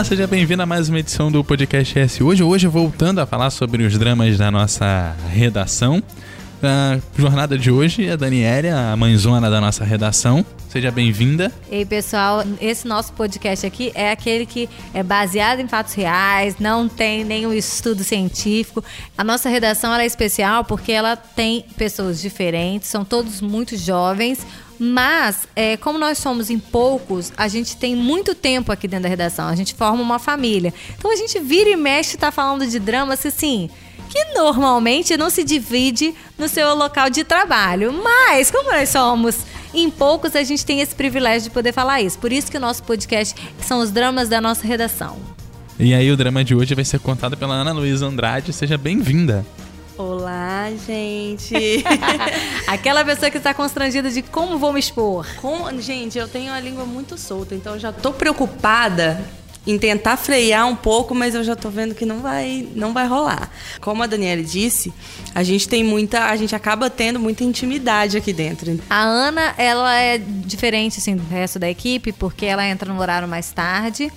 Olá, seja bem-vindo a mais uma edição do Podcast S hoje. Hoje voltando a falar sobre os dramas da nossa redação. A jornada de hoje é a Daniela, a mãezona da nossa redação. Seja bem-vinda. Ei, pessoal, esse nosso podcast aqui é aquele que é baseado em fatos reais, não tem nenhum estudo científico. A nossa redação é especial porque ela tem pessoas diferentes, são todos muito jovens, mas, é, como nós somos em poucos, a gente tem muito tempo aqui dentro da redação. A gente forma uma família. Então a gente vira e mexe tá falando de dramas assim. Que normalmente não se divide no seu local de trabalho. Mas, como nós somos em poucos, a gente tem esse privilégio de poder falar isso. Por isso que o nosso podcast são os dramas da nossa redação. E aí, o drama de hoje vai ser contado pela Ana Luísa Andrade. Seja bem-vinda. Olá, gente. Aquela pessoa que está constrangida de como vou me expor. Com... Gente, eu tenho a língua muito solta, então eu já tô preocupada em tentar frear um pouco, mas eu já tô vendo que não vai, não vai rolar. Como a Daniela disse, a gente tem muita, a gente acaba tendo muita intimidade aqui dentro. A Ana, ela é diferente assim do resto da equipe, porque ela entra no horário mais tarde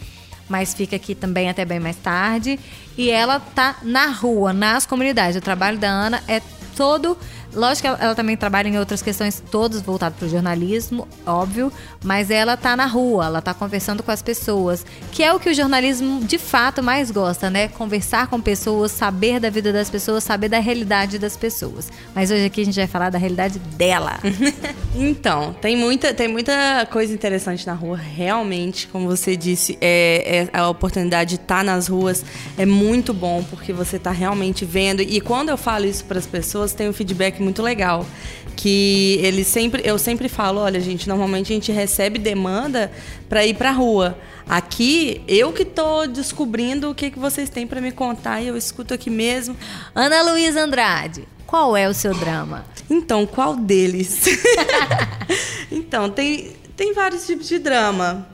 mas fica aqui também até bem mais tarde. E ela tá na rua, nas comunidades. O trabalho da Ana é todo Lógico que ela, também trabalha em outras questões, todas voltadas para o jornalismo, óbvio, mas ela tá na rua, ela tá conversando com as pessoas, que é o que o jornalismo de fato mais gosta, né? Conversar com pessoas, saber da vida das pessoas, saber da realidade das pessoas. Mas hoje aqui a gente vai falar da realidade dela. então, tem muita, tem muita coisa interessante na rua, realmente, como você disse, é, é a oportunidade de estar tá nas ruas é muito bom, porque você está realmente vendo. E quando eu falo isso para as pessoas, tem um feedback muito legal. Que ele sempre, eu sempre falo, olha, gente, normalmente a gente recebe demanda para ir para rua. Aqui, eu que tô descobrindo o que, que vocês têm para me contar e eu escuto aqui mesmo. Ana Luísa Andrade, qual é o seu drama? Então, qual deles? então, tem, tem vários tipos de drama.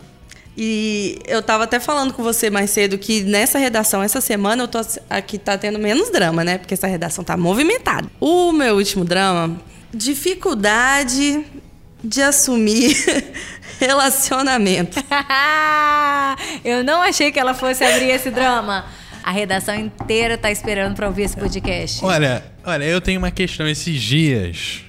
E eu estava até falando com você mais cedo que nessa redação, essa semana, eu tô aqui tá tendo menos drama, né? Porque essa redação tá movimentada. O meu último drama, dificuldade de assumir relacionamento. eu não achei que ela fosse abrir esse drama. A redação inteira tá esperando para ouvir esse podcast. Olha, olha, eu tenho uma questão esses dias.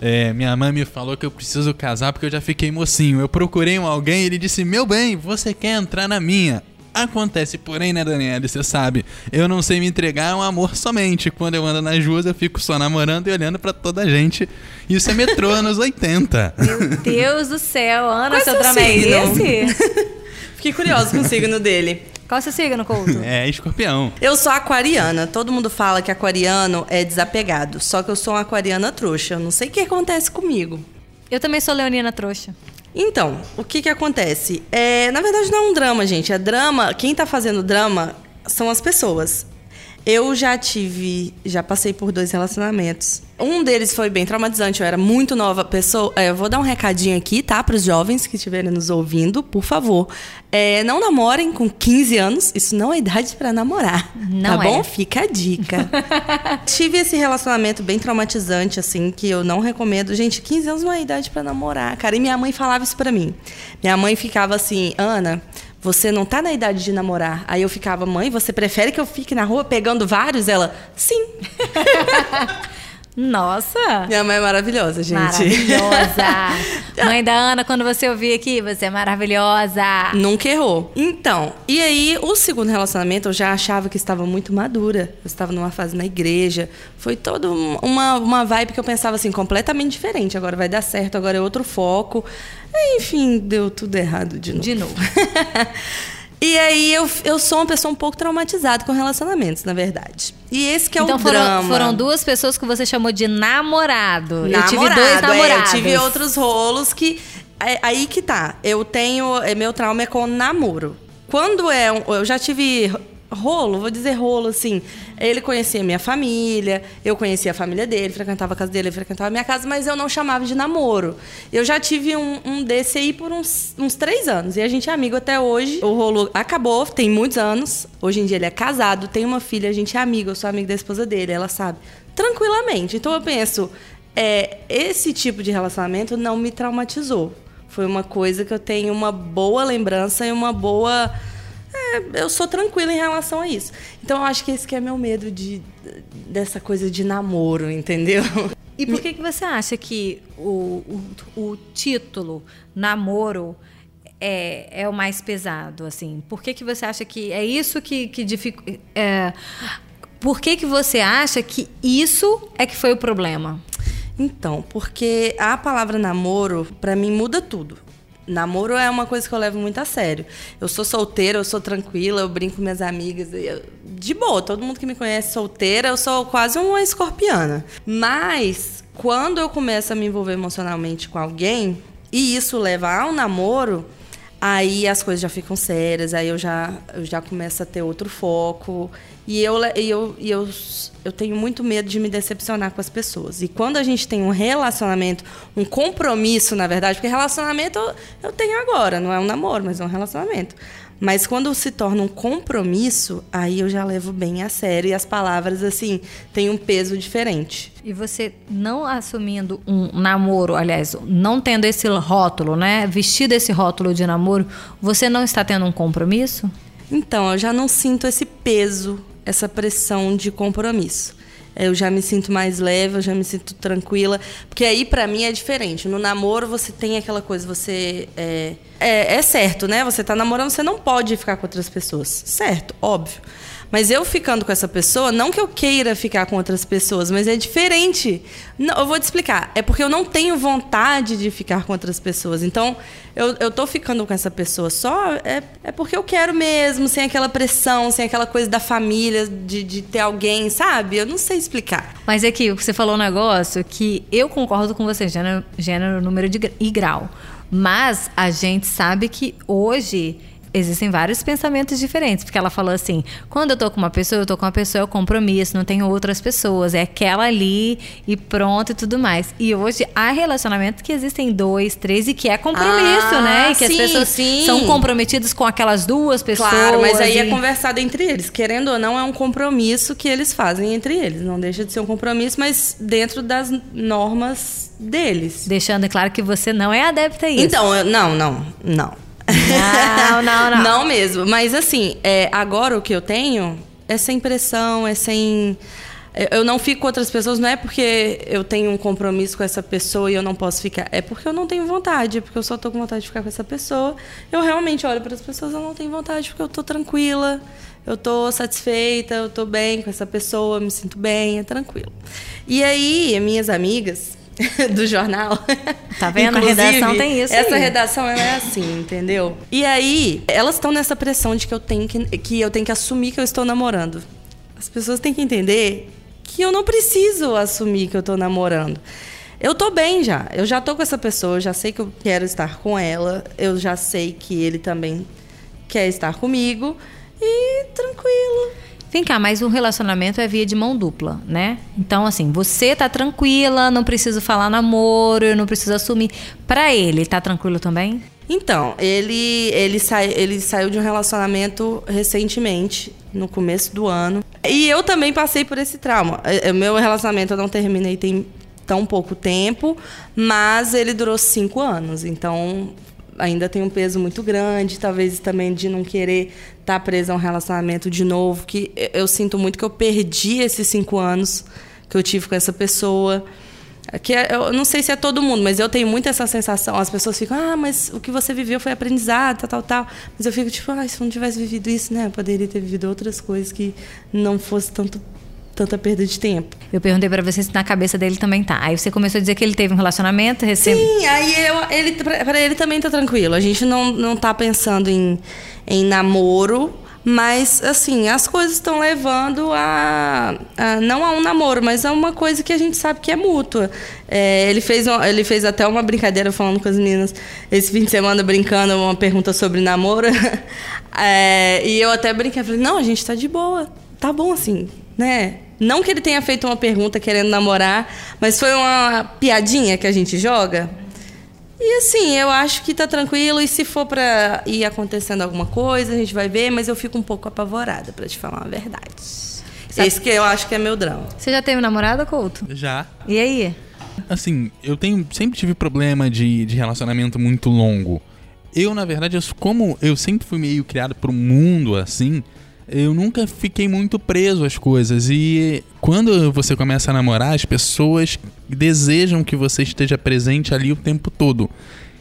É, minha mãe me falou que eu preciso casar porque eu já fiquei mocinho. Eu procurei um alguém e ele disse: Meu bem, você quer entrar na minha? Acontece, porém, né, Daniela? Você sabe, eu não sei me entregar a um amor somente. Quando eu ando nas ruas, eu fico só namorando e olhando para toda a gente. Isso é metrô anos 80. Meu Deus do céu, Ana, seu drama é esse? Fiquei curioso com o signo dele. Qual é o seu signo, Couto? É escorpião. Eu sou aquariana. Todo mundo fala que aquariano é desapegado. Só que eu sou uma aquariana trouxa. Eu não sei o que acontece comigo. Eu também sou leonina trouxa. Então, o que que acontece? É, na verdade, não é um drama, gente. É drama. Quem tá fazendo drama são as pessoas. Eu já tive, já passei por dois relacionamentos. Um deles foi bem traumatizante, eu era muito nova pessoa. É, eu vou dar um recadinho aqui, tá? Para os jovens que estiverem nos ouvindo, por favor. É, não namorem com 15 anos, isso não é idade para namorar. Não tá é. bom? Fica a dica. tive esse relacionamento bem traumatizante, assim, que eu não recomendo. Gente, 15 anos não é idade para namorar, cara. E minha mãe falava isso para mim. Minha mãe ficava assim, Ana você não tá na idade de namorar. Aí eu ficava, mãe, você prefere que eu fique na rua pegando vários? Ela, sim. Nossa! Minha mãe é maravilhosa, gente. Maravilhosa! mãe da Ana, quando você ouvir aqui, você é maravilhosa! Nunca errou. Então, e aí, o segundo relacionamento, eu já achava que estava muito madura. Eu estava numa fase na igreja. Foi toda uma, uma vibe que eu pensava assim, completamente diferente. Agora vai dar certo, agora é outro foco. Enfim, deu tudo errado de novo. De novo. E aí eu, eu sou uma pessoa um pouco traumatizada com relacionamentos, na verdade. E esse que é então o foram, drama. foram duas pessoas que você chamou de namorado. namorado eu tive dois namorados. É, eu tive outros rolos que. É, aí que tá. Eu tenho. É, meu trauma é com namoro. Quando é Eu já tive rolo, vou dizer rolo, assim. Ele conhecia minha família, eu conhecia a família dele, frequentava a casa dele, ele frequentava a minha casa, mas eu não chamava de namoro. Eu já tive um, um desse aí por uns, uns três anos. E a gente é amigo até hoje. O rolo acabou, tem muitos anos. Hoje em dia ele é casado, tem uma filha, a gente é amigo, eu sou amiga da esposa dele, ela sabe. Tranquilamente. Então eu penso, é, esse tipo de relacionamento não me traumatizou. Foi uma coisa que eu tenho uma boa lembrança e uma boa É, eu sou tranquila em relação a isso. Então eu acho que esse que é meu medo de, dessa coisa de namoro, entendeu? E por que, que você acha que o, o, o título namoro é, é o mais pesado, assim? Por que, que você acha que é isso que, que dificulta... É, por que, que você acha que isso é que foi o problema? Então, porque a palavra namoro, para mim, muda tudo. Namoro é uma coisa que eu levo muito a sério. Eu sou solteira, eu sou tranquila, eu brinco com minhas amigas. Eu, de boa, todo mundo que me conhece solteira, eu sou quase uma escorpiana. Mas, quando eu começo a me envolver emocionalmente com alguém, e isso leva a um namoro, aí as coisas já ficam sérias, aí eu já, eu já começo a ter outro foco. E eu, e eu, e eu, eu tenho muito medo de me decepcionar com as pessoas. E quando a gente tem um relacionamento, um compromisso, na verdade, porque relacionamento eu, eu tenho agora, não é um namoro, mas é um relacionamento. Mas quando se torna um compromisso, aí eu já levo bem a sério e as palavras, assim, têm um peso diferente. E você não assumindo um namoro, aliás, não tendo esse rótulo, né? Vestido esse rótulo de namoro, você não está tendo um compromisso? Então, eu já não sinto esse peso essa pressão de compromisso. Eu já me sinto mais leve, eu já me sinto tranquila. Porque aí, para mim, é diferente. No namoro, você tem aquela coisa, você. É, é, é certo, né? Você tá namorando, você não pode ficar com outras pessoas. Certo, óbvio. Mas eu ficando com essa pessoa, não que eu queira ficar com outras pessoas, mas é diferente. Não, eu vou te explicar. É porque eu não tenho vontade de ficar com outras pessoas. Então, eu, eu tô ficando com essa pessoa só, é, é porque eu quero mesmo, sem aquela pressão, sem aquela coisa da família, de, de ter alguém, sabe? Eu não sei explicar. Mas é que você falou um negócio que eu concordo com você, gênero, gênero número de, e grau. Mas a gente sabe que hoje existem vários pensamentos diferentes, porque ela falou assim: quando eu tô com uma pessoa, eu tô com uma pessoa, é compromisso, não tenho outras pessoas, é aquela ali e pronto e tudo mais. E hoje há relacionamentos que existem dois, três e que é compromisso, ah, né? E que sim, as pessoas sim. são comprometidas com aquelas duas pessoas. Claro, mas aí é e... é conversado entre eles. Querendo ou não, é um compromisso que eles fazem entre eles. Não deixa de ser um compromisso, mas dentro das normas deles. Deixando claro que você não é adepta a isso. Então, eu, não, não, não. Não, não, não. não mesmo. Mas assim, é, agora o que eu tenho é sem pressão, é sem. É, eu não fico com outras pessoas, não é porque eu tenho um compromisso com essa pessoa e eu não posso ficar. É porque eu não tenho vontade, é porque eu só tô com vontade de ficar com essa pessoa. Eu realmente olho para as pessoas, eu não tenho vontade, porque eu tô tranquila, eu tô satisfeita, eu tô bem com essa pessoa, me sinto bem, é tranquilo. E aí, minhas amigas, do jornal. Tá vendo? a redação tem isso. Essa aí. redação é assim, entendeu? E aí, elas estão nessa pressão de que eu tenho que, que eu tenho que assumir que eu estou namorando. As pessoas têm que entender que eu não preciso assumir que eu estou namorando. Eu tô bem já. Eu já tô com essa pessoa, eu já sei que eu quero estar com ela, eu já sei que ele também quer estar comigo e tranquilo. Vem cá, mas o relacionamento é via de mão dupla, né? Então, assim, você tá tranquila, não preciso falar namoro, eu não preciso assumir. Para ele, tá tranquilo também? Então, ele, ele, sai, ele saiu de um relacionamento recentemente, no começo do ano. E eu também passei por esse trauma. É, é, meu relacionamento eu não terminei tem tão pouco tempo, mas ele durou cinco anos. Então, ainda tem um peso muito grande, talvez também de não querer estar tá presa a um relacionamento de novo, que eu sinto muito que eu perdi esses cinco anos que eu tive com essa pessoa. Que é, eu não sei se é todo mundo, mas eu tenho muito essa sensação. As pessoas ficam, ah, mas o que você viveu foi aprendizado, tal, tal, tal. Mas eu fico tipo, ah, se eu não tivesse vivido isso, né? Eu poderia ter vivido outras coisas que não fosse tanto tanta perda de tempo. Eu perguntei para você se na cabeça dele também tá. Aí você começou a dizer que ele teve um relacionamento recente. Sim, aí eu, ele para ele também tá tranquilo. A gente não não tá pensando em, em namoro, mas assim as coisas estão levando a, a, não a um namoro, mas a uma coisa que a gente sabe que é mútua. É, ele fez ele fez até uma brincadeira falando com as meninas esse fim de semana brincando uma pergunta sobre namoro. é, e eu até brinquei, falei não, a gente tá de boa, tá bom assim, né? Não que ele tenha feito uma pergunta querendo namorar, mas foi uma piadinha que a gente joga. E assim, eu acho que tá tranquilo e se for para ir acontecendo alguma coisa, a gente vai ver, mas eu fico um pouco apavorada, para te falar a verdade. Sabe? Esse que eu acho que é meu drama. Você já teve namorada, Couto? Já. E aí? Assim, eu tenho sempre tive problema de, de relacionamento muito longo. Eu, na verdade, eu- como eu sempre fui meio criado pro mundo assim, eu nunca fiquei muito preso às coisas. E quando você começa a namorar, as pessoas desejam que você esteja presente ali o tempo todo.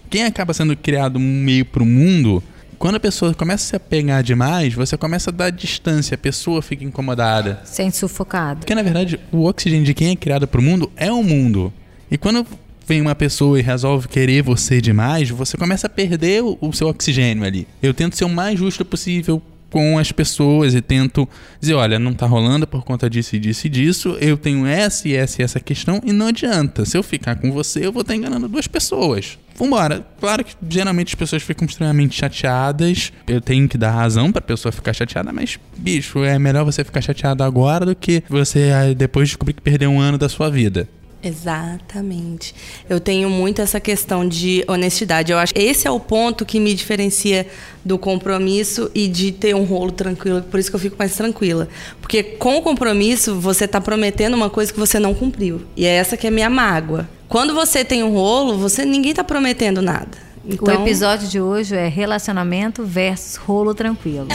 Quem acaba sendo criado meio pro mundo, quando a pessoa começa a se apegar demais, você começa a dar distância, a pessoa fica incomodada. Sente sufocado. Porque na verdade, o oxigênio de quem é criado pro mundo é o mundo. E quando vem uma pessoa e resolve querer você demais, você começa a perder o, o seu oxigênio ali. Eu tento ser o mais justo possível com as pessoas e tento dizer, olha, não tá rolando por conta disso e disso e disso, eu tenho essa e essa e essa questão e não adianta. Se eu ficar com você, eu vou estar enganando duas pessoas. Vambora. Claro que geralmente as pessoas ficam extremamente chateadas. Eu tenho que dar razão pra pessoa ficar chateada, mas, bicho, é melhor você ficar chateado agora do que você ah, depois descobrir que perdeu um ano da sua vida. Exatamente. Eu tenho muito essa questão de honestidade. Eu acho que esse é o ponto que me diferencia do compromisso e de ter um rolo tranquilo. Por isso que eu fico mais tranquila. Porque com o compromisso, você está prometendo uma coisa que você não cumpriu. E é essa que é a minha mágoa. Quando você tem um rolo, você ninguém está prometendo nada. Então, O episódio de hoje é relacionamento versus rolo tranquilo.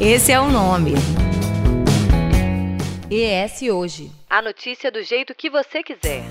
Esse é o nome. ES Hoje. A notícia do jeito que você quiser.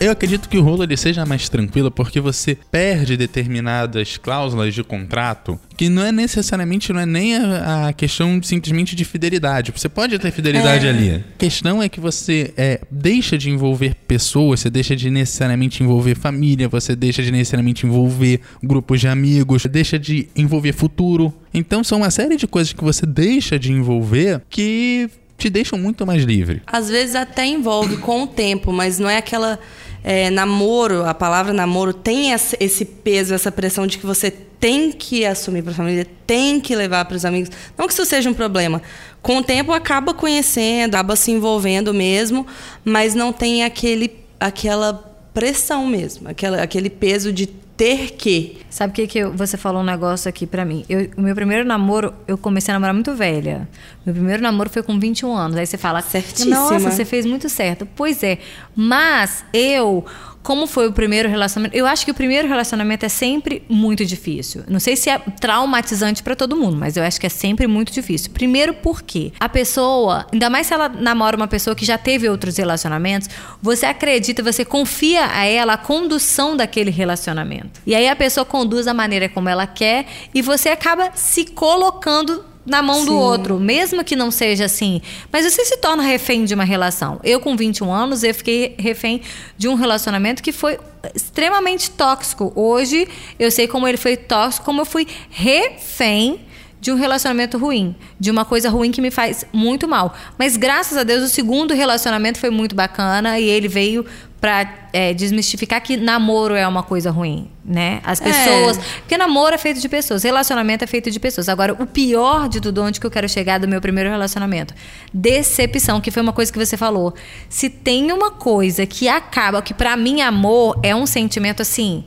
Eu acredito que o rolo ele seja mais tranquilo porque você perde determinadas cláusulas de contrato que não é necessariamente, não é nem a, a questão simplesmente de fidelidade. Você pode ter fidelidade É. ali. A questão é que você é, deixa de envolver pessoas, você deixa de necessariamente envolver família, você deixa de necessariamente envolver grupos de amigos, deixa de envolver futuro. Então são uma série de coisas que você deixa de envolver que te deixam muito mais livre. Às vezes até envolve com o tempo, mas não é aquela é, namoro, a palavra namoro tem esse peso, essa pressão de que você tem que assumir para a família, tem que levar para os amigos. Não que isso seja um problema. Com o tempo acaba conhecendo, acaba se envolvendo mesmo, mas não tem aquele, aquela pressão mesmo, aquela, aquele peso de ter que. Sabe o que, que eu- você falou um negócio aqui pra mim? Eu- o meu primeiro namoro, eu comecei a namorar muito velha. Meu primeiro namoro foi com 21 anos. Aí você fala, Certíssima. nossa, você fez muito certo. Pois é. Mas eu, como foi o primeiro relacionamento, eu acho que o primeiro relacionamento é sempre muito difícil. Não sei se é traumatizante pra todo mundo, mas eu acho que é sempre muito difícil. Primeiro porque a pessoa, ainda mais se ela namora uma pessoa que já teve outros relacionamentos, você acredita, você confia a ela a condução daquele relacionamento. E aí a pessoa conduz da maneira como ela quer e você acaba se colocando na mão do Sim. outro, mesmo que não seja assim. Mas você se torna refém de uma relação. Eu, com 21 anos, eu fiquei refém de um relacionamento que foi extremamente tóxico. Hoje, eu sei como ele foi tóxico, como eu fui refém de um relacionamento ruim, de uma coisa ruim que me faz muito mal. Mas graças a Deus o segundo relacionamento foi muito bacana e ele veio pra é, desmistificar que namoro é uma coisa ruim, né? As pessoas, porque namoro é feito de pessoas, relacionamento é feito de pessoas. Agora o pior de tudo onde que eu quero chegar do meu primeiro relacionamento, decepção, que foi uma coisa que você falou. Se tem uma coisa que acaba, que pra mim amor é um sentimento assim,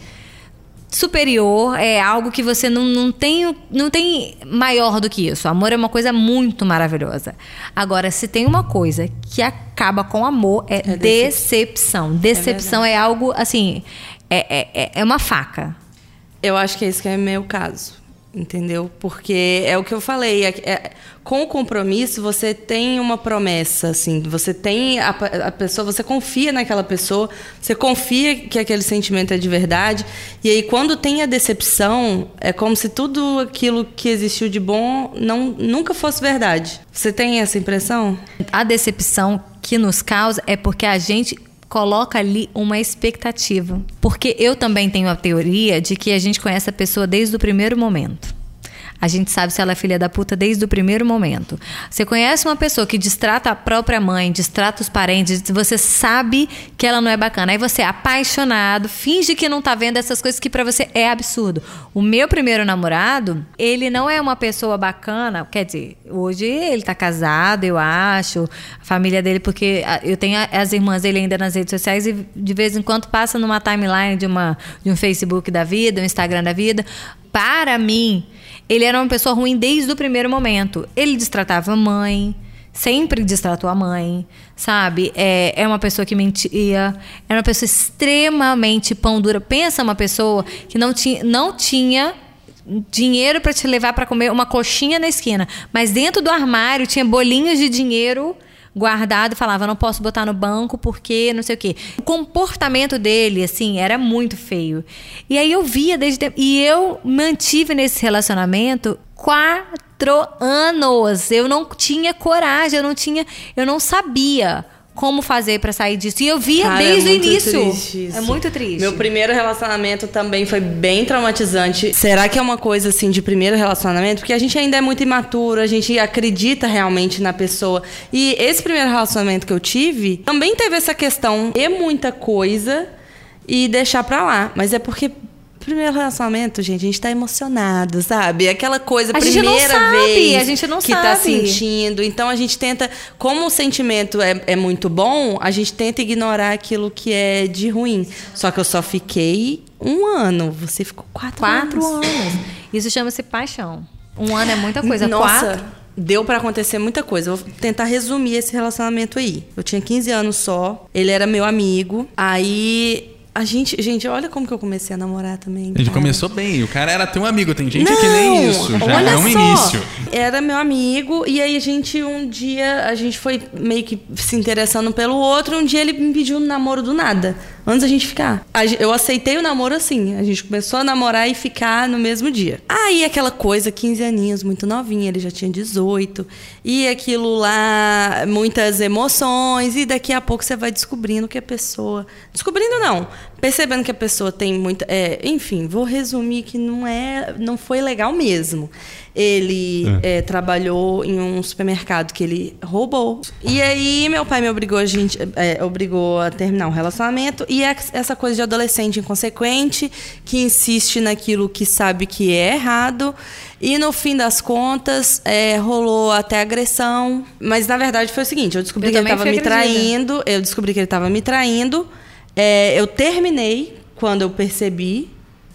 superior, é algo que você não, não, tem, não tem maior do que isso. Amor é uma coisa muito maravilhosa. Agora, se tem uma coisa que acaba com amor, é, É decepção. Decepção é, algo, assim, é, é, é- é uma faca. Eu acho que é isso que é meu caso. Entendeu? Porque é o que eu falei. é- é- com o compromisso, você tem uma promessa, assim. Você tem a, a pessoa, você confia naquela pessoa, você confia que aquele sentimento é de verdade. E aí, quando tem a decepção, é como se tudo aquilo que existiu de bom não, nunca fosse verdade. Você tem essa impressão? A decepção que nos causa é porque a gente coloca ali uma expectativa. Porque eu também tenho a teoria de que a gente conhece a pessoa desde o primeiro momento. A gente sabe se ela é filha da puta desde o primeiro momento. Você conhece uma pessoa que distrata a própria mãe, distrata os parentes, você sabe que ela não é bacana. Aí você é apaixonado, finge que não tá vendo essas coisas que pra você é absurdo. O meu primeiro namorado, ele não é uma pessoa bacana, quer dizer, hoje ele tá casado, eu acho, a família dele, porque ah, eu tenho as irmãs dele ainda nas redes sociais e de vez em quando passa numa timeline de, uma, de um Facebook da vida, um Instagram da vida. Para mim, ele era uma pessoa ruim desde o primeiro momento. Ele destratava a mãe, sempre distratou a mãe, sabe? É, é uma pessoa que mentia, é uma pessoa extremamente pão dura. Pensa uma pessoa que não tinha, não tinha dinheiro para te levar para comer uma coxinha na esquina, mas dentro do armário tinha bolinhos de dinheiro guardado falava não posso botar no banco porque não sei o quê. O comportamento dele assim era muito feio. E aí eu via desde e eu mantive nesse relacionamento quatro anos. Eu não tinha coragem, eu não tinha, eu não sabia como fazer para sair disso. E eu via Cara, desde é o início. triste isso. É muito triste. Meu primeiro relacionamento também foi bem traumatizante. Será que é uma coisa assim de primeiro relacionamento? Porque a gente ainda é muito imaturo, a gente acredita realmente na pessoa. E esse primeiro relacionamento que eu tive também teve essa questão e muita coisa e deixar pra lá. Mas é porque primeiro relacionamento, gente, a gente tá emocionado, sabe? Aquela coisa, A gente não primeira sabe, vez a gente não que tá sabe. sentindo. Então a gente tenta, como o sentimento é, é muito bom, a gente tenta ignorar aquilo que é de ruim. Só que eu só fiquei um ano. Você ficou quatro, Quatro anos. anos. Isso chama-se paixão. Um ano é muita coisa. Nossa, Quatro. deu pra acontecer muita coisa. Vou tentar resumir esse relacionamento aí. Eu tinha 15 anos só. Ele era meu amigo. Aí a gente, gente, olha como que eu comecei a namorar também. Cara. começou bem. O cara era teu amigo. Tem gente que nem isso. Já é um só, início. Era meu amigo, e aí a gente, um dia, a gente foi meio que se interessando pelo outro, um dia ele me pediu um namoro do nada, antes da gente ficar. Eu aceitei o namoro assim, a gente começou a namorar e ficar no mesmo dia. Aí aquela coisa, 15 aninhos, muito novinha, ele já tinha 18, e aquilo lá, muitas emoções, e daqui a pouco você vai descobrindo que a pessoa. Descobrindo não, percebendo que a pessoa tem muita. é, enfim, vou resumir que não é. não foi legal mesmo. Ele é, trabalhou em um supermercado que ele roubou. E aí meu pai me obrigou a gente é, obrigou a terminar um relacionamento. E é essa coisa de adolescente inconsequente, que insiste naquilo que sabe que é errado. E no fim das contas, é, rolou até agressão. Mas na verdade foi o seguinte: eu descobri Eu que ele estava me agredida. traindo. Eu descobri que ele estava me traindo. É, eu terminei quando eu percebi.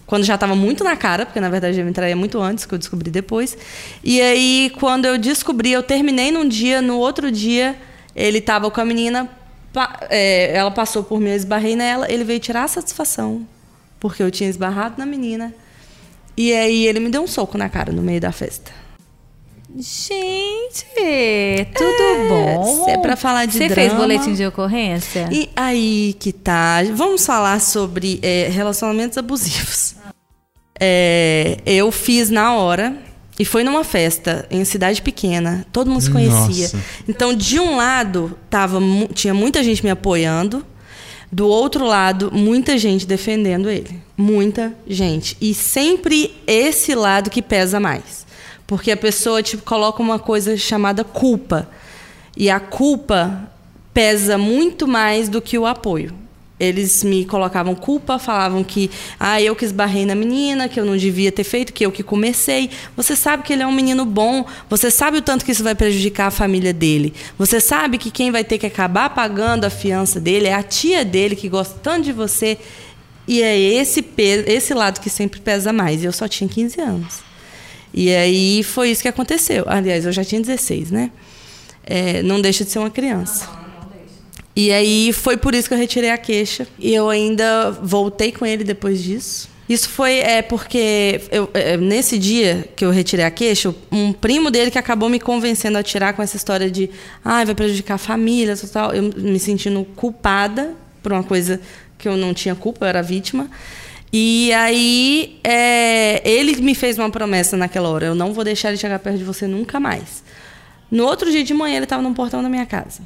Quando já estava muito na cara, porque na verdade ele me traía muito antes, que eu descobri depois. E aí, quando eu descobri, eu terminei num dia, no outro dia, ele estava com a menina, é, ela passou por mim, eu esbarrei nela, ele veio tirar a satisfação, porque eu tinha esbarrado na menina. E aí ele me deu um soco na cara no meio da festa. Gente, tudo bom? se é pra falar de Você fez drama- boletim de ocorrência? E aí que tá. Vamos falar sobre é, relacionamentos abusivos. É, eu fiz na hora. E foi numa festa em cidade pequena, todo mundo se conhecia. Nossa. Então, de um lado, tava, tinha muita gente me apoiando, do outro lado, muita gente defendendo ele. Muita gente. E sempre esse lado que pesa mais. Porque a pessoa tipo, coloca uma coisa chamada culpa. E a culpa pesa muito mais do que o apoio. Eles me colocavam culpa, falavam que ah, eu que esbarrei na menina, que eu não devia ter feito, que eu que comecei. Você sabe que ele é um menino bom, você sabe o tanto que isso vai prejudicar a família dele. Você sabe que quem vai ter que acabar pagando a fiança dele é a tia dele que gosta tanto de você. E é esse, pe- esse lado que sempre pesa mais. E eu só tinha 15 anos. E aí foi isso que aconteceu. Aliás, eu já tinha 16, né? É, não deixa de ser uma criança. E aí foi por isso que eu retirei a queixa. E eu ainda voltei com ele depois disso. Isso foi é, porque eu, é, nesse dia que eu retirei a queixa, um primo dele que acabou me convencendo a tirar com essa história de ah, vai prejudicar a família, tal, tal. Eu me sentindo culpada por uma coisa que eu não tinha culpa, eu era vítima. E aí é, ele me fez uma promessa naquela hora: eu não vou deixar ele chegar perto de você nunca mais. No outro dia de manhã ele estava no portão da minha casa.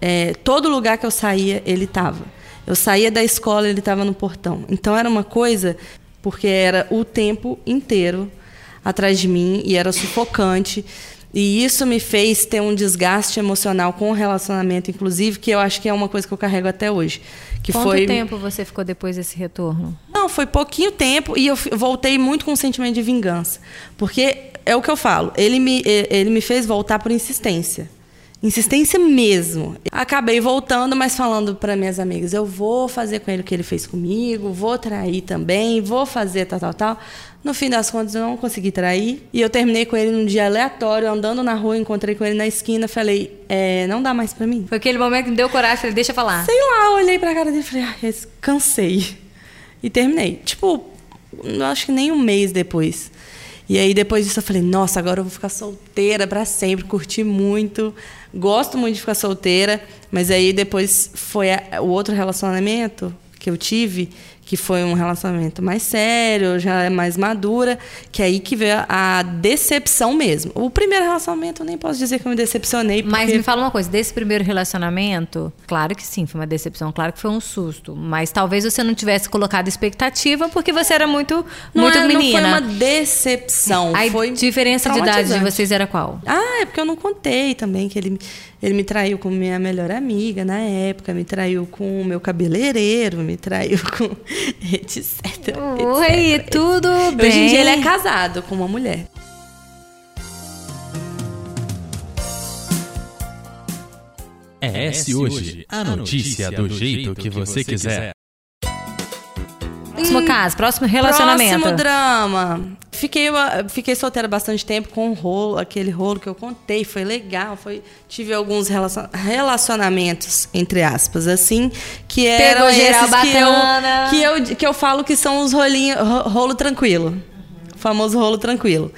É, todo lugar que eu saía, ele estava. Eu saía da escola, ele estava no portão. Então era uma coisa, porque era o tempo inteiro atrás de mim e era sufocante. E isso me fez ter um desgaste emocional com o relacionamento, inclusive, que eu acho que é uma coisa que eu carrego até hoje. Que Quanto foi tempo você ficou depois desse retorno? não, foi pouquinho tempo e eu voltei muito com um sentimento de vingança. Porque é o que eu falo, ele me, ele me fez voltar por insistência. Insistência mesmo. Acabei voltando, mas falando para minhas amigas: eu vou fazer com ele o que ele fez comigo, vou trair também, vou fazer tal, tal, tal. No fim das contas, eu não consegui trair. E eu terminei com ele num dia aleatório, andando na rua, encontrei com ele na esquina. Falei: é, não dá mais para mim. Foi aquele momento que me deu coragem, falei: deixa eu falar. Sei lá, eu olhei pra cara dele e falei: ah, cansei. E terminei. Tipo, acho que nem um mês depois. E aí depois disso eu falei, nossa, agora eu vou ficar solteira para sempre, curti muito, gosto muito de ficar solteira, mas aí depois foi a, o outro relacionamento que eu tive, que foi um relacionamento mais sério, já é mais madura, que é aí que veio a, decepção mesmo. O primeiro relacionamento eu nem posso dizer que eu me decepcionei. Porque... Mas me fala uma coisa, desse primeiro relacionamento, claro que sim, foi uma decepção, claro que foi um susto, mas talvez você não tivesse colocado expectativa porque você era muito, não muito é, menina. Não foi uma decepção. A foi diferença de idade de vocês era qual? Ah, é porque eu não contei também que ele ele me traiu com minha melhor amiga na época, me traiu com o meu cabeleireiro, me traiu com etc. Oi, etc, tudo etc. bem? Hoje em dia ele é casado com uma mulher. É esse hoje, a notícia do jeito que você quiser. Próximo caso, próximo relacionamento. Próximo drama. Fiquei, fiquei solteira bastante tempo com o rolo, aquele rolo que eu contei, foi legal, foi tive alguns relacionamentos entre aspas assim, que eram esses que eu, que eu que eu falo que são os rolinhos rolo tranquilo. O famoso rolo tranquilo.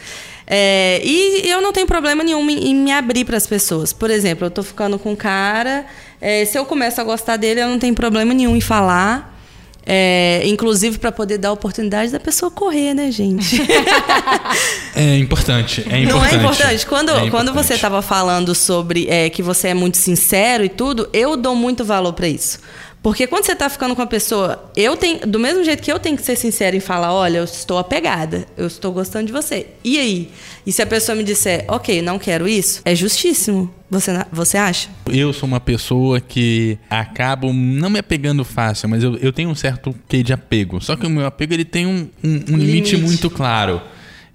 É, e eu não tenho problema nenhum em, me abrir para as pessoas. Por exemplo, eu estou ficando com um cara, é, se eu começo a gostar dele, eu não tenho problema nenhum em falar. É, inclusive para poder dar a oportunidade da pessoa correr, né, gente? é importante, é importante. Não é importante? Quando, é importante. quando você estava falando sobre é, que você é muito sincero e tudo, eu dou muito valor para isso. Porque quando você está ficando com a pessoa, eu tenho, do mesmo jeito que eu tenho que ser sincera e falar, olha, eu estou apegada, eu estou gostando de você. E aí? E se a pessoa me disser, ok, não quero isso, é justíssimo. Você, você acha? Eu sou uma pessoa que acabo não me apegando fácil, mas eu, eu tenho um certo quê de apego. Só que o meu apego ele tem um, um, um limite, limite muito claro.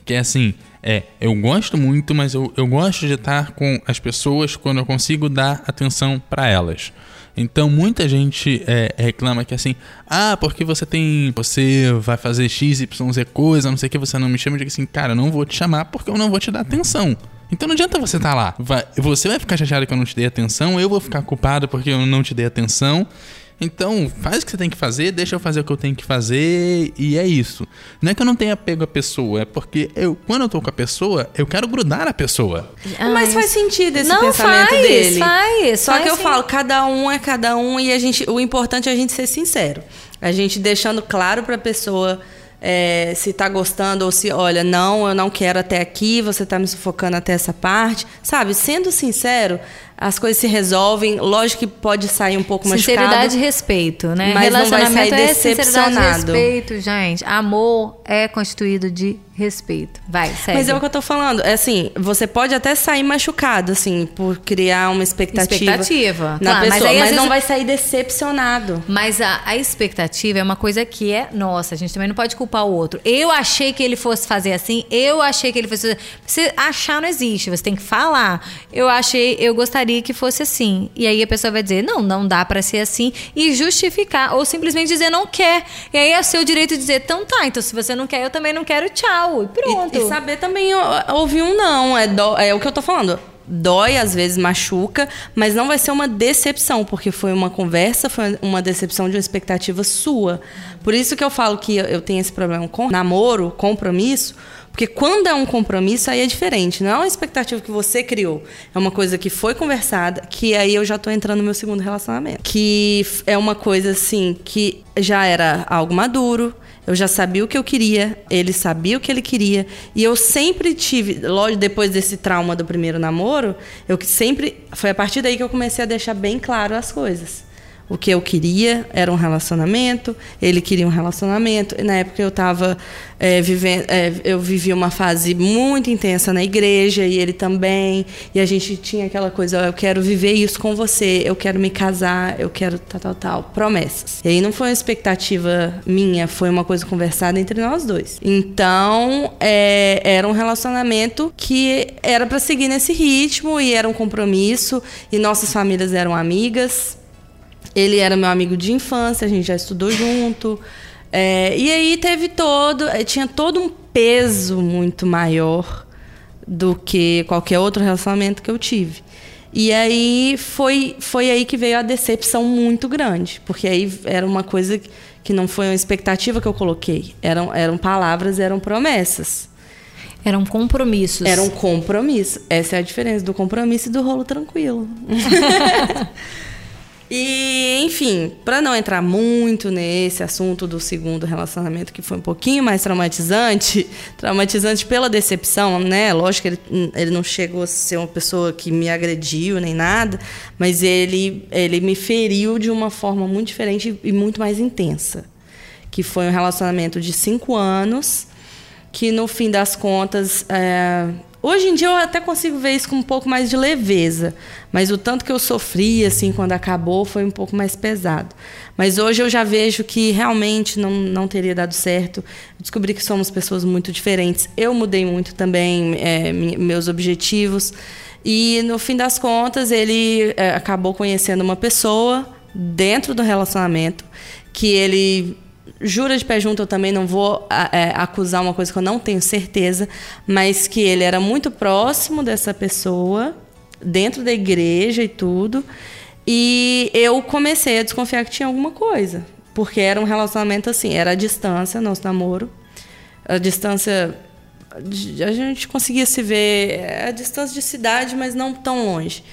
Que é assim, é, eu gosto muito, mas eu, eu gosto de estar com as pessoas quando eu consigo dar atenção para elas. Então muita gente é, reclama que assim, ah, porque você tem. Você vai fazer X, Y, Z coisa, não sei o que, você não me chama. Eu digo assim, cara, eu não vou te chamar porque eu não vou te dar atenção. Então não adianta você estar tá lá. Vai, você vai ficar chateado que eu não te dei atenção, eu vou ficar culpado porque eu não te dei atenção. Então, faz o que você tem que fazer, deixa eu fazer o que eu tenho que fazer e é isso. Não é que eu não tenha apego à pessoa, é porque eu, quando eu tô com a pessoa, eu quero grudar a pessoa. Ah, Mas faz sentido esse não, pensamento faz, dele. Faz, Só faz que eu sim. falo, cada um é cada um e a gente, o importante é a gente ser sincero. A gente deixando claro para a pessoa é, se está gostando ou se, olha, não, eu não quero até aqui, você está me sufocando até essa parte. Sabe, sendo sincero, as coisas se resolvem. Lógico que pode sair um pouco mais Sinceridade e respeito, né? Mas Relacionamento não vai sair é sinceridade e respeito, gente. Amor é constituído de respeito. Vai, segue. Mas é o que eu tô falando. É assim, você pode até sair machucado, assim, por criar uma expectativa. Expectativa. Na claro, pessoa, mas, aí, mas não vai sair decepcionado. Mas a, a, expectativa é uma coisa que é nossa. A gente também não pode culpar o outro. Eu achei que ele fosse fazer assim, eu achei que ele fosse. Você achar não existe, você tem que falar. Eu achei, eu gostaria que fosse assim. E aí a pessoa vai dizer, não, não dá para ser assim. E justificar. Ou simplesmente dizer, não quer. E aí é o seu direito de dizer, então tá, então se você não quer, eu também não quero, tchau. E pronto. E, e saber também ouvir um não. É, do, é o que eu tô falando dói, às vezes machuca, mas não vai ser uma decepção, porque foi uma conversa, foi uma decepção de uma expectativa sua. Por isso que eu falo que eu tenho esse problema com namoro, compromisso, porque quando é um compromisso, aí é diferente. Não é uma expectativa que você criou. É uma coisa que foi conversada, que aí eu já estou entrando no meu segundo relacionamento. Que é uma coisa assim, que já era algo maduro, eu já sabia o que eu queria, ele sabia o que ele queria. E eu sempre tive, logo depois desse trauma do primeiro namoro, eu sempre. Foi a partir daí que eu comecei a deixar bem claro as coisas. O que eu queria era um relacionamento, ele queria um relacionamento. Na época eu estava é, vivendo, é, eu vivia uma fase muito intensa na igreja e ele também. E a gente tinha aquela coisa: eu quero viver isso com você, eu quero me casar, eu quero tal, tal, tal. Promessas. E aí não foi uma expectativa minha, foi uma coisa conversada entre nós dois. Então é, era um relacionamento que era para seguir nesse ritmo e era um compromisso. E nossas famílias eram amigas. Ele era meu amigo de infância, a gente já estudou junto. É, e aí teve todo. Eh, tinha todo um peso muito maior do que qualquer outro relacionamento que eu tive. E aí foi, foi aí que veio a decepção muito grande. Porque aí era uma coisa que não foi uma expectativa que eu coloquei. Eram, eram palavras, eram promessas. Eram compromissos. Era um compromisso. Essa é a diferença do compromisso e do rolo tranquilo. E, enfim, para não entrar muito nesse assunto do segundo relacionamento, que foi um pouquinho mais traumatizante, traumatizante pela decepção, né? Lógico que ele, ele não chegou a ser uma pessoa que me agrediu nem nada, mas ele, ele me feriu de uma forma muito diferente e muito mais intensa. Que foi um relacionamento de cinco anos, que no fim das contas. É, Hoje em dia eu até consigo ver isso com um pouco mais de leveza, mas o tanto que eu sofri assim quando acabou foi um pouco mais pesado. Mas hoje eu já vejo que realmente não, não teria dado certo. descobri que somos pessoas muito diferentes. Eu mudei muito também é, meus objetivos e no fim das contas ele é, acabou conhecendo uma pessoa dentro do relacionamento que ele jura de pé junto, eu também não vou é, acusar uma coisa que eu não tenho certeza, mas que ele era muito próximo dessa pessoa, dentro da igreja e tudo. E eu comecei a desconfiar que tinha alguma coisa. Porque era um relacionamento assim, era a distância, nosso namoro. A distância. A gente conseguia se ver. É a distância de cidade, mas não tão longe.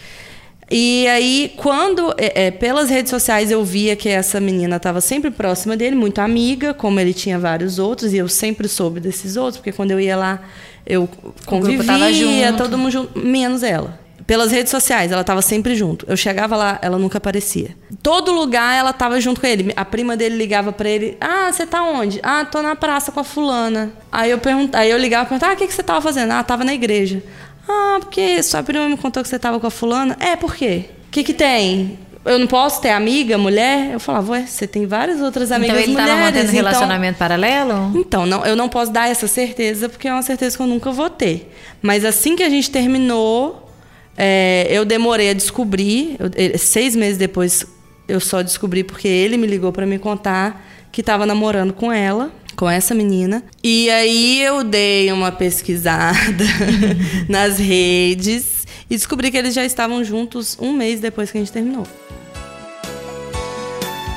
E aí, quando é, é, pelas redes sociais eu via que essa menina estava sempre próxima dele, muito amiga, como ele tinha vários outros, e eu sempre soube desses outros, porque quando eu ia lá, eu convivia, todo mundo junto, menos ela. Pelas redes sociais, ela estava sempre junto. Eu chegava lá, ela nunca aparecia. Todo lugar ela estava junto com ele. A prima dele ligava para ele: Ah, você tá onde? Ah, tô na praça com a fulana. Aí eu perguntava, aí eu ligava e perguntava: Ah, o que, que você tava fazendo? Ah, tava na igreja. Ah, porque sua prima me contou que você estava com a fulana. É, por quê? O que, que tem? Eu não posso ter amiga, mulher? Eu falava, ué, você tem várias outras amigas então ele mulheres. Então ele mantendo então... relacionamento paralelo? Então, não, eu não posso dar essa certeza, porque é uma certeza que eu nunca vou ter. Mas assim que a gente terminou, é, eu demorei a descobrir. Eu, seis meses depois, eu só descobri porque ele me ligou para me contar que estava namorando com ela com essa menina. E aí eu dei uma pesquisada nas redes e descobri que eles já estavam juntos um mês depois que a gente terminou.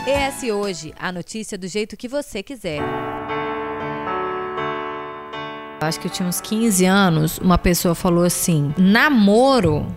ES Hoje, a notícia do jeito que você quiser. Acho que eu tinha uns 15 anos, uma pessoa falou assim: namoro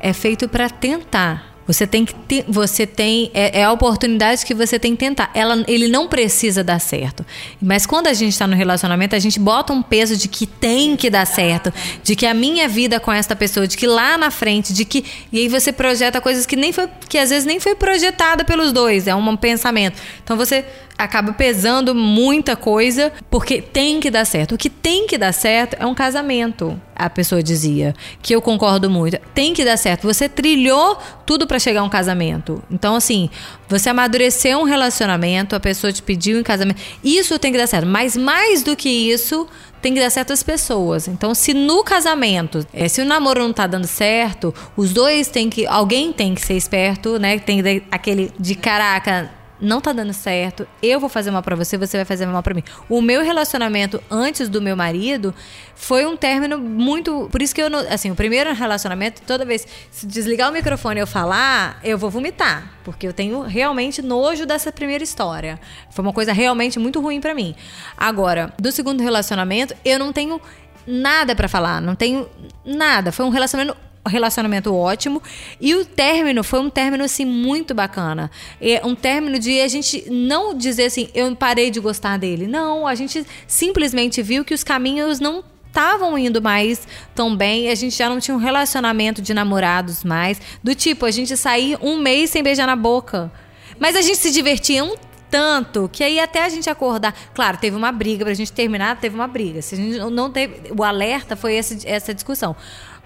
é feito para tentar. Você tem que ter, você tem é, é, a oportunidade que você tem que tentar. Ela, ele não precisa dar certo. Mas quando a gente está no relacionamento, a gente bota um peso de que tem que dar certo, de que a minha vida com esta pessoa, de que lá na frente, de que e aí você projeta coisas que nem foi, que às vezes nem foi projetada pelos dois. É um pensamento. Então você acaba pesando muita coisa porque tem que dar certo. O que tem que dar certo é um casamento, a pessoa dizia, que eu concordo muito. Tem que dar certo. Você trilhou tudo para chegar a um casamento. Então assim, você amadureceu um relacionamento, a pessoa te pediu em casamento. Isso tem que dar certo. Mas mais do que isso, tem que dar certo às pessoas. Então, se no casamento, é, se o namoro não tá dando certo, os dois tem que. Alguém tem que ser esperto, né? Tem aquele de caraca não tá dando certo, eu vou fazer mal para você, você vai fazer mal para mim. O meu relacionamento antes do meu marido foi um término muito, por isso que eu não, assim, o primeiro relacionamento, toda vez se desligar o microfone e eu falar, eu vou vomitar, porque eu tenho realmente nojo dessa primeira história. Foi uma coisa realmente muito ruim para mim. Agora, do segundo relacionamento, eu não tenho nada para falar, não tenho nada. Foi um relacionamento relacionamento ótimo. E o término foi um término, assim, muito bacana. É um término de a gente não dizer assim, eu parei de gostar dele. Não, a gente simplesmente viu que os caminhos não estavam indo mais tão bem, a gente já não tinha um relacionamento de namorados mais, do tipo, a gente sair um mês sem beijar na boca. Mas a gente se divertia um tanto que aí até a gente acordar. Claro, teve uma briga, pra gente terminar, teve uma briga. Se a gente não teve. O alerta foi essa discussão.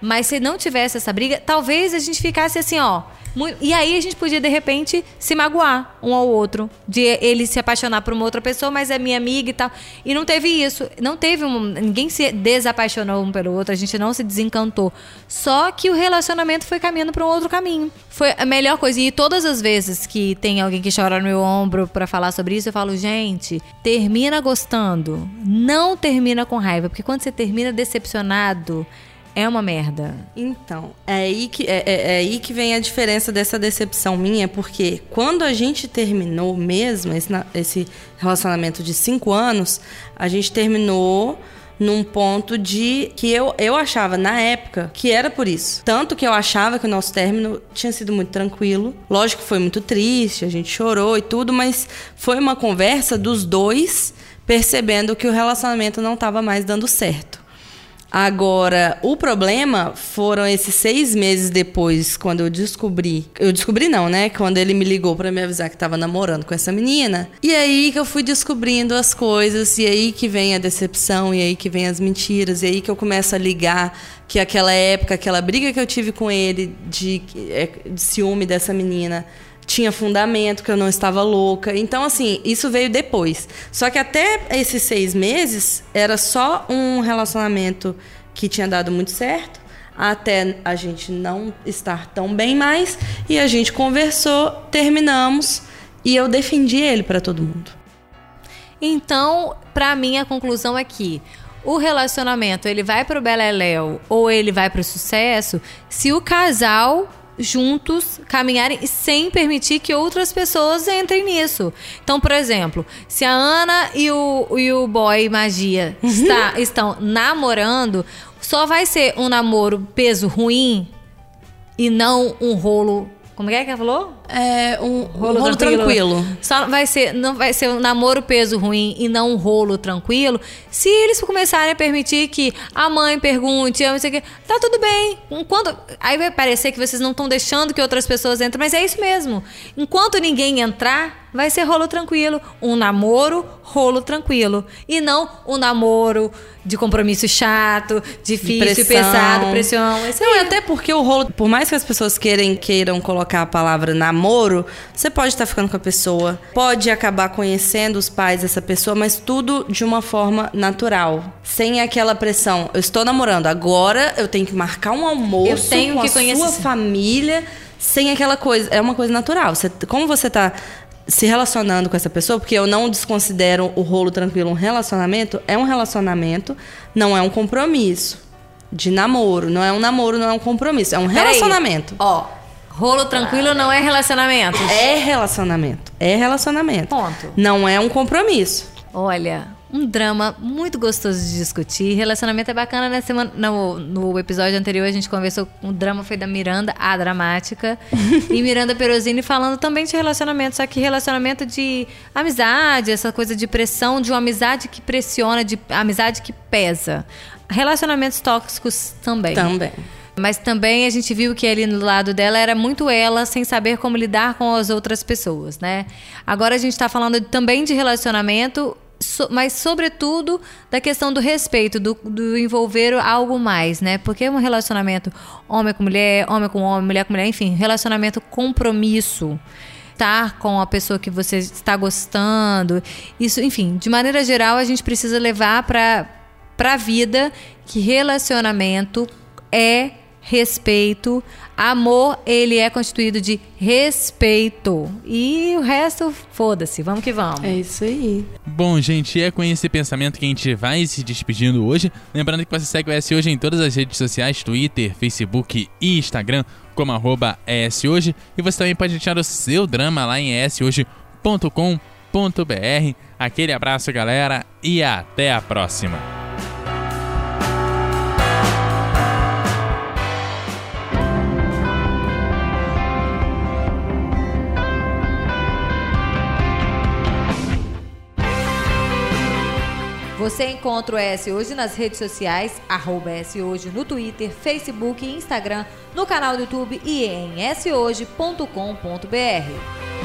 Mas se não tivesse essa briga, talvez a gente ficasse assim, ó. E aí a gente podia, de repente, se magoar um ao outro. De ele se apaixonar por uma outra pessoa, mas é minha amiga e tal. E não teve isso. Não teve um. Ninguém se desapaixonou um pelo outro, a gente não se desencantou. Só que o relacionamento foi caminhando para um outro caminho. Foi a melhor coisa. E todas as vezes que tem alguém que chora no meu ombro para falar sobre isso, eu falo, gente, termina gostando. Não termina com raiva. Porque quando você termina decepcionado é uma merda. Então, é aí que, é, é, é, aí que vem a diferença dessa decepção minha, porque quando a gente terminou mesmo esse, esse relacionamento de cinco anos, a gente terminou num ponto de que eu, eu achava na época que era por isso. Tanto que eu achava que o nosso término tinha sido muito tranquilo. Lógico que foi muito triste, a gente chorou e tudo, mas foi uma conversa dos dois percebendo que o relacionamento não estava mais dando certo. Agora, o problema foram esses seis meses depois, quando eu descobri. Eu descobri, não, né? Quando ele me ligou para me avisar que tava namorando com essa menina. E aí que eu fui descobrindo as coisas, e aí que vem a decepção, e aí que vem as mentiras, e aí que eu começo a ligar que aquela época, aquela briga que eu tive com ele de, é, de ciúme dessa menina tinha fundamento, que eu não estava louca. Então, assim, isso veio depois. Só que até esses seis meses era só um relacionamento que tinha dado muito certo, até a gente não estar tão bem mais. E a gente conversou, terminamos e eu defendi ele para todo mundo. Então, para mim, a conclusão é que o relacionamento ele vai pro beleléu ou ele vai pro sucesso se o casal juntos caminharem sem permitir que outras pessoas entrem nisso. Então, por exemplo, se a Ana e o, e o boy magia está, estão namorando, só vai ser um namoro peso ruim e não um rolo. Como é que ela falou? É um rolo, rolo tranquilo. tranquilo. Só vai ser, não vai ser um namoro peso ruim e não um rolo tranquilo. Se eles começarem a permitir que a mãe pergunte, eu não sei o que, tá tudo bem. Enquanto aí vai parecer que vocês não estão deixando que outras pessoas entrem, mas é isso mesmo. Enquanto ninguém entrar, vai ser rolo tranquilo. Um namoro, rolo tranquilo. E não um namoro de compromisso chato, difícil, pesado, pressão. Não, é até porque o rolo, por mais que as pessoas queiram, queiram colocar a palavra namoro, você pode estar ficando com a pessoa, pode acabar conhecendo os pais dessa pessoa, mas tudo de uma forma natural. Sem aquela pressão. Eu estou namorando, agora eu tenho que marcar um almoço eu tenho com que a conhecer... sua família sem aquela coisa. É uma coisa natural. Você, como você está se relacionando com essa pessoa, porque eu não desconsidero o rolo tranquilo um relacionamento, é um relacionamento, não é um compromisso de namoro. Não é um namoro, não é um compromisso. É um relacionamento. Ó, rolo tranquilo não é relacionamento. É relacionamento. É relacionamento. Ponto. Não é um compromisso. Olha, um drama muito gostoso de discutir. Relacionamento é bacana, né? Semana, no, no episódio anterior a gente conversou, o drama foi da Miranda, a dramática, e Miranda Perosini falando também de relacionamento, só que relacionamento de amizade, essa coisa de pressão, de uma amizade que pressiona, de amizade que pesa. Relacionamentos tóxicos também. Também. Mas também a gente viu que ali no lado dela era muito ela sem saber como lidar com as outras pessoas, né? Agora a gente está falando também de relacionamento mas sobretudo da questão do respeito, do, do, envolver algo mais, né? Porque é um relacionamento homem com mulher, homem com homem, mulher com mulher, enfim, relacionamento compromisso. Estar com a pessoa que você está gostando. Isso, enfim, de maneira geral, a gente precisa levar para a vida que relacionamento é respeito. Amor, ele é constituído de respeito. E o resto, foda-se, vamos que vamos. É isso aí. Bom, gente, é com esse pensamento que a gente vai se despedindo hoje. Lembrando que você segue o S Hoje em todas as redes sociais, Twitter, Facebook e Instagram, como arroba Hoje. E você também pode deixar o seu drama lá em eshoje.com.br. Aquele abraço, galera, e até a próxima. Você encontra o S Hoje nas redes sociais, arroba S Hoje no Twitter, Facebook e Instagram, no canal do YouTube e em shoje.com.br.